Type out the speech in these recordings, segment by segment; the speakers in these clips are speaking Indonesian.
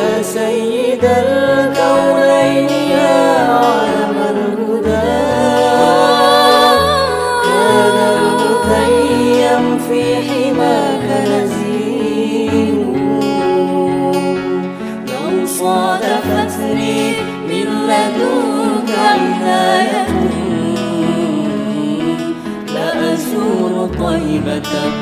يا سيد الكونين يا عالم الهدى. كان المخيم في حماك نزيل لو صادفتني من لدنك عناية لأزور طيبتك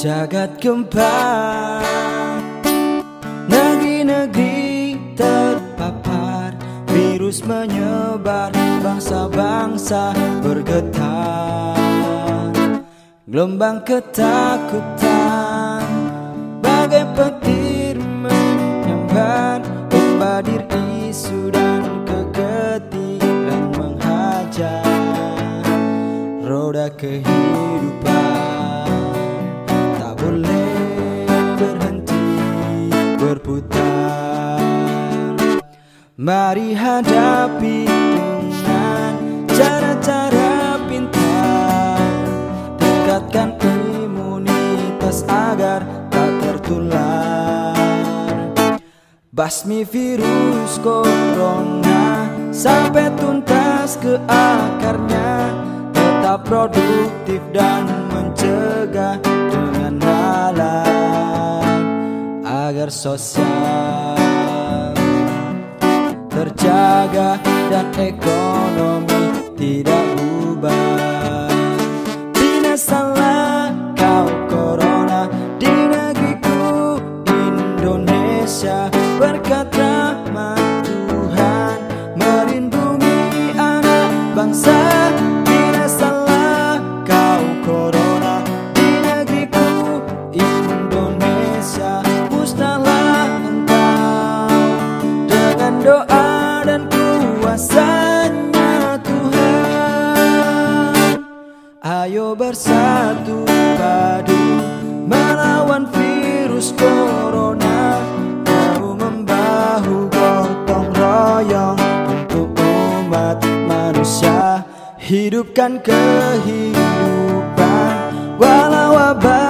Jagat gempar Negeri-negeri terpapar Virus menyebar Bangsa-bangsa bergetar. Gelombang ketakutan Bagai petir menyambar Membadir isu dan kegetiran menghajar Roda kehidupan Mari hadapi dengan cara-cara pintar. Tingkatkan imunitas agar tak tertular. Basmi virus corona sampai tuntas ke akarnya. Tetap produktif dan mencegah dengan nalar Agar sosial terjaga dan ekonomi tidak ubah bersatu padu melawan virus corona. Bahu membahu gotong royong untuk umat manusia. Hidupkan kehidupan walau wabah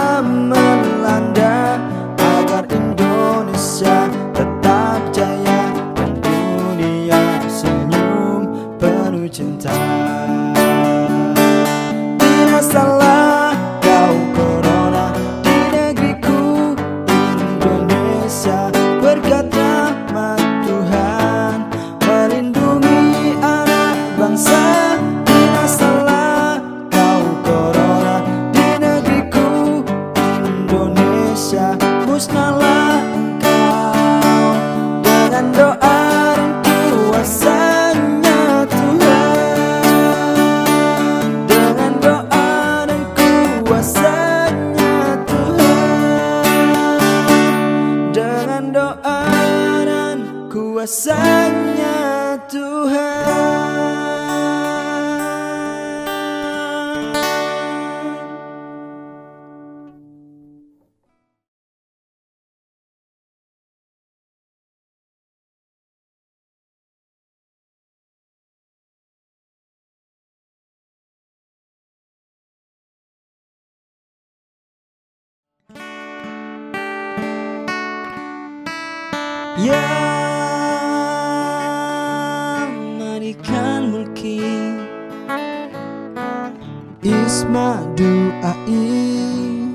du'ai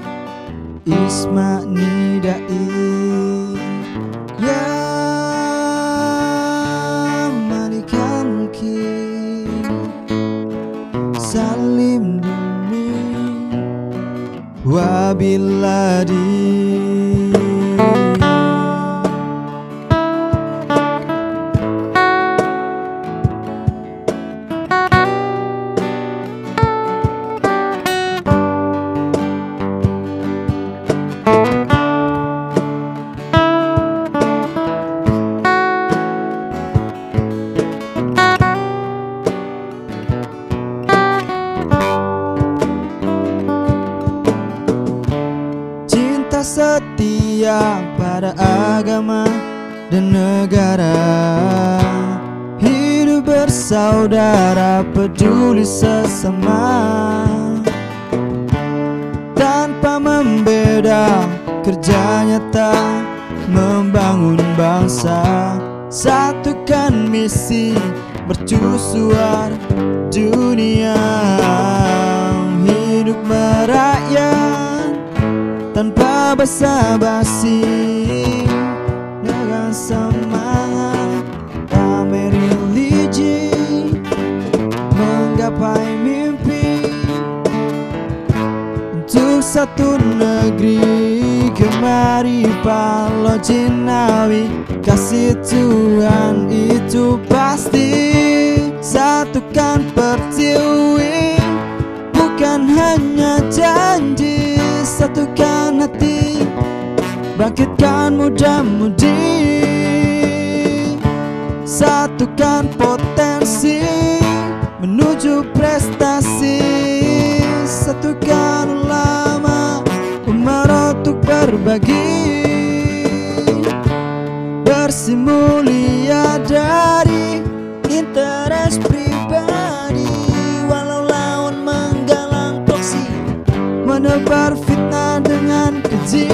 Isma nidai Ya manikan mulki Salim dumi Wabiladi menggapai mimpi untuk satu negeri. Kemari palo jinawi kasih Tuhan itu pasti. Satukan pertiwi bukan hanya janji. Satukan hati bangkitkan muda-mudi satukan potensi menuju prestasi. Satukan ulama umat untuk berbagi. Bersih mulia dari interes pribadi. Walau lawan menggalang toksi menebar fitnah dengan keji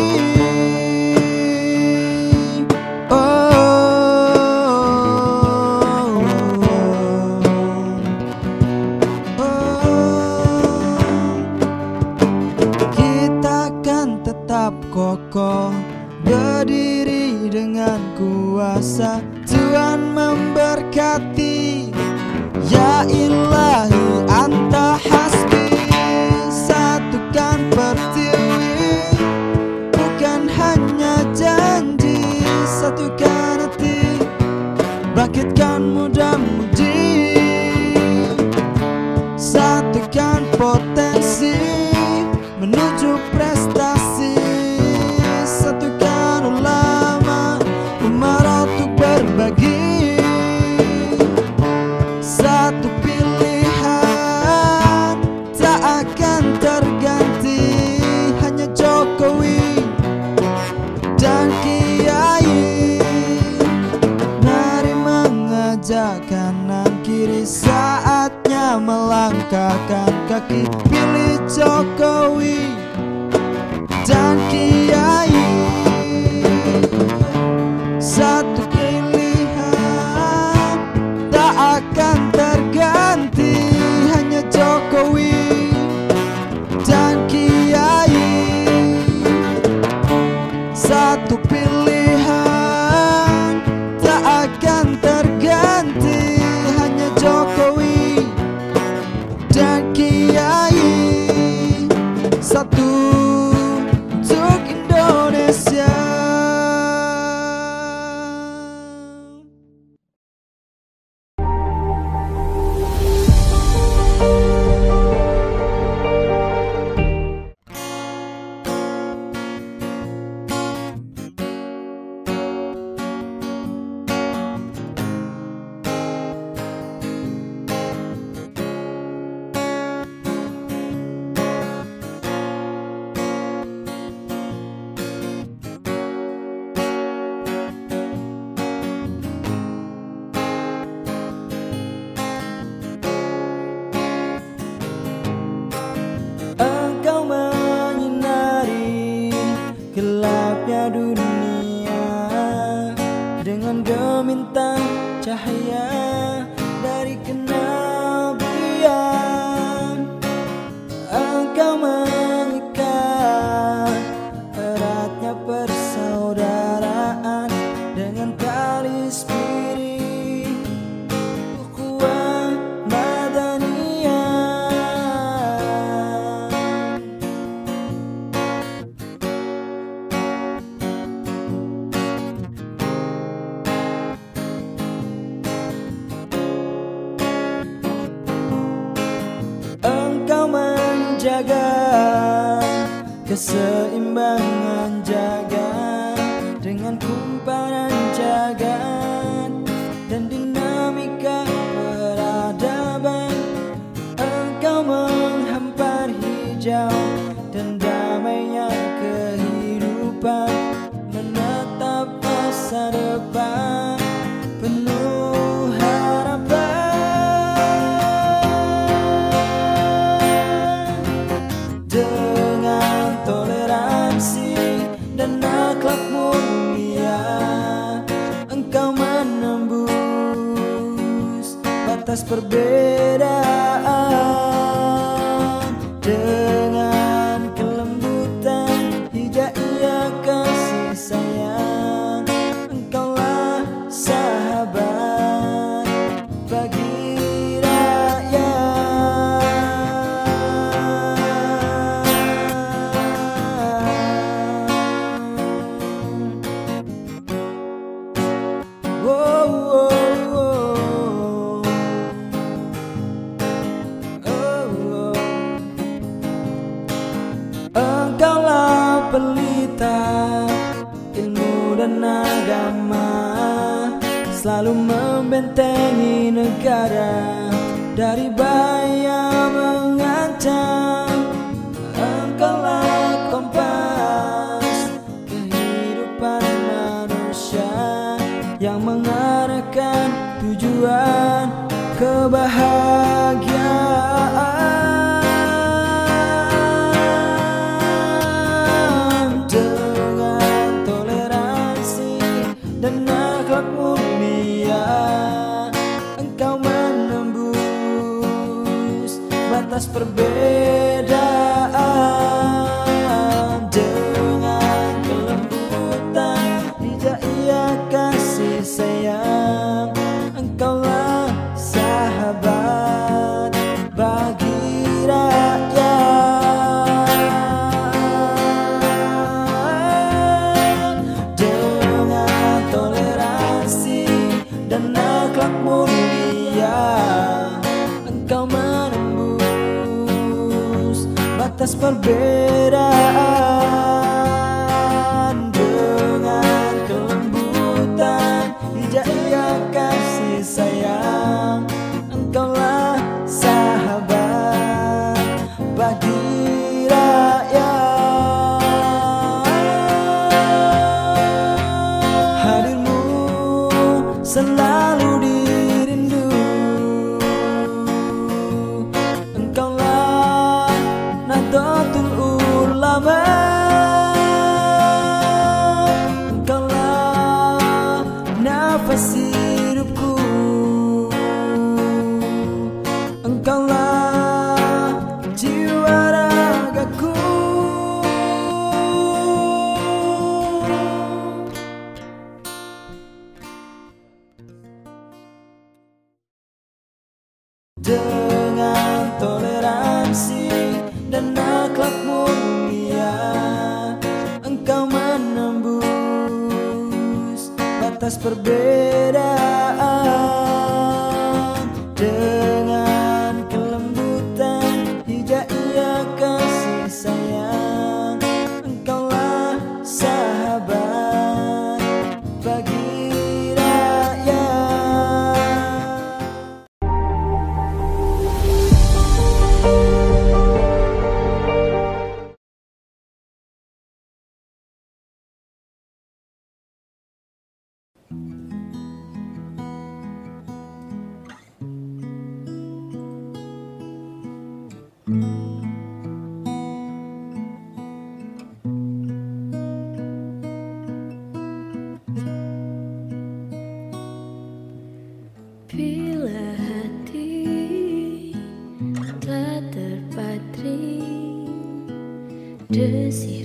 تحياتي. dan agama Selalu membentengi negara. Dari bahaya mengancam Engkaulah kompas Kehidupan manusia Yang mengarahkan tujuan kebahagiaan. Bila hati telah terpatri desir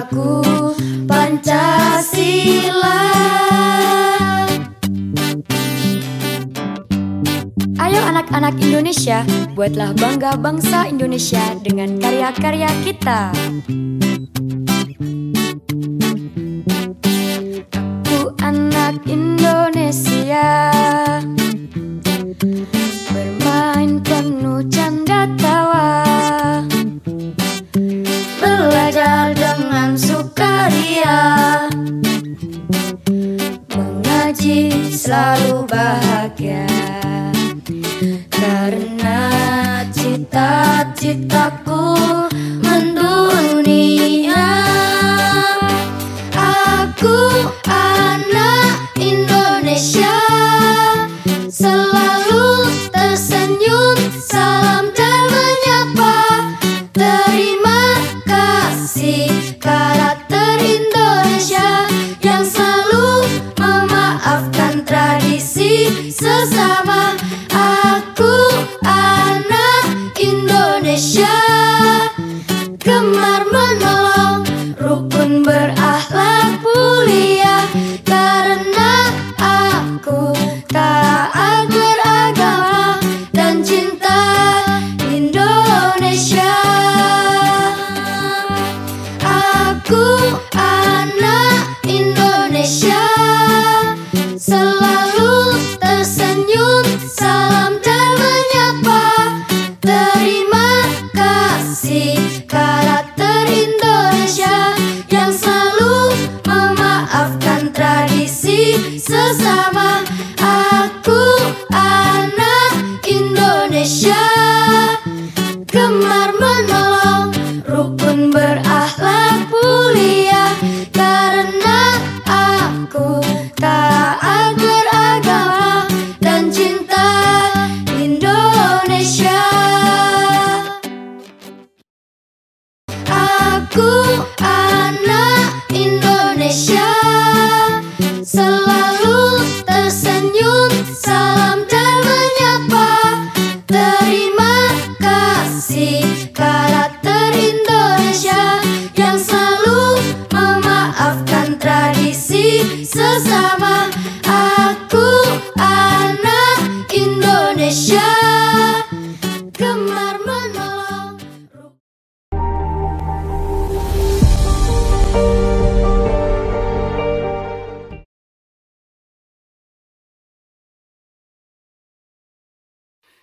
aku Pancasila Ayo anak-anak Indonesia, buatlah bangga bangsa Indonesia dengan karya-karya kita. Aku anak Indonesia. ceria Mengaji selalu bahagia. Karena cita-citaku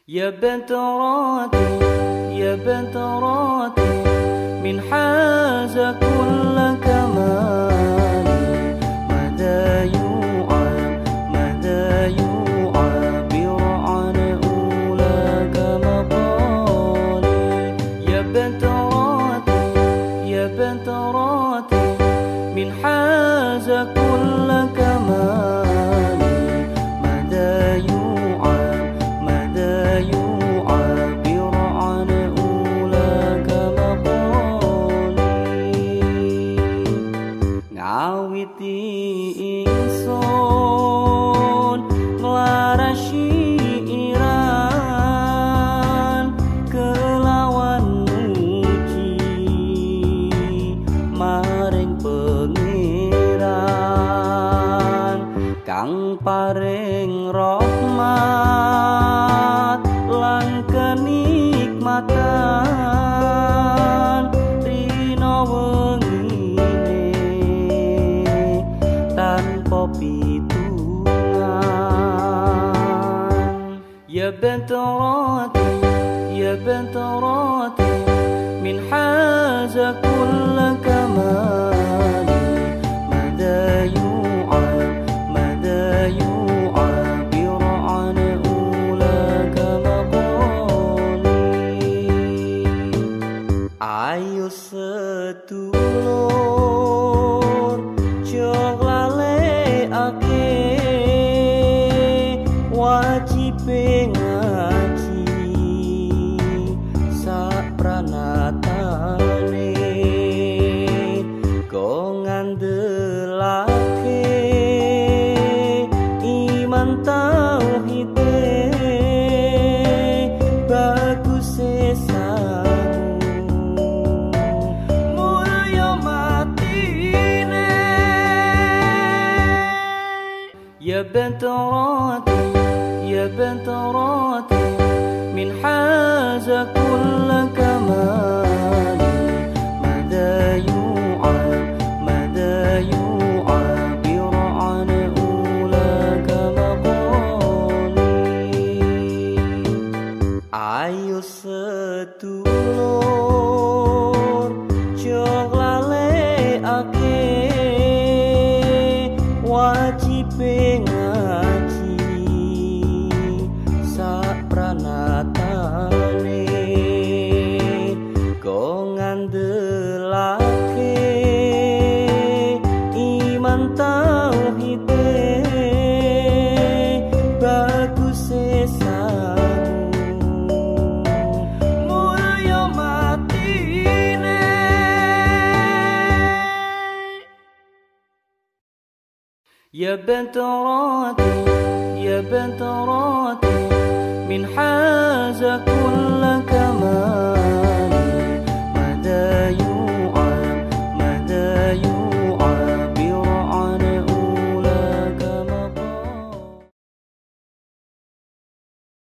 يا بترات يا بترات من حاز كل كمال. مدى يوعى مدى يوعى برعن كما مقالي؟ يا بترات يا بترات من حاز كل كمال.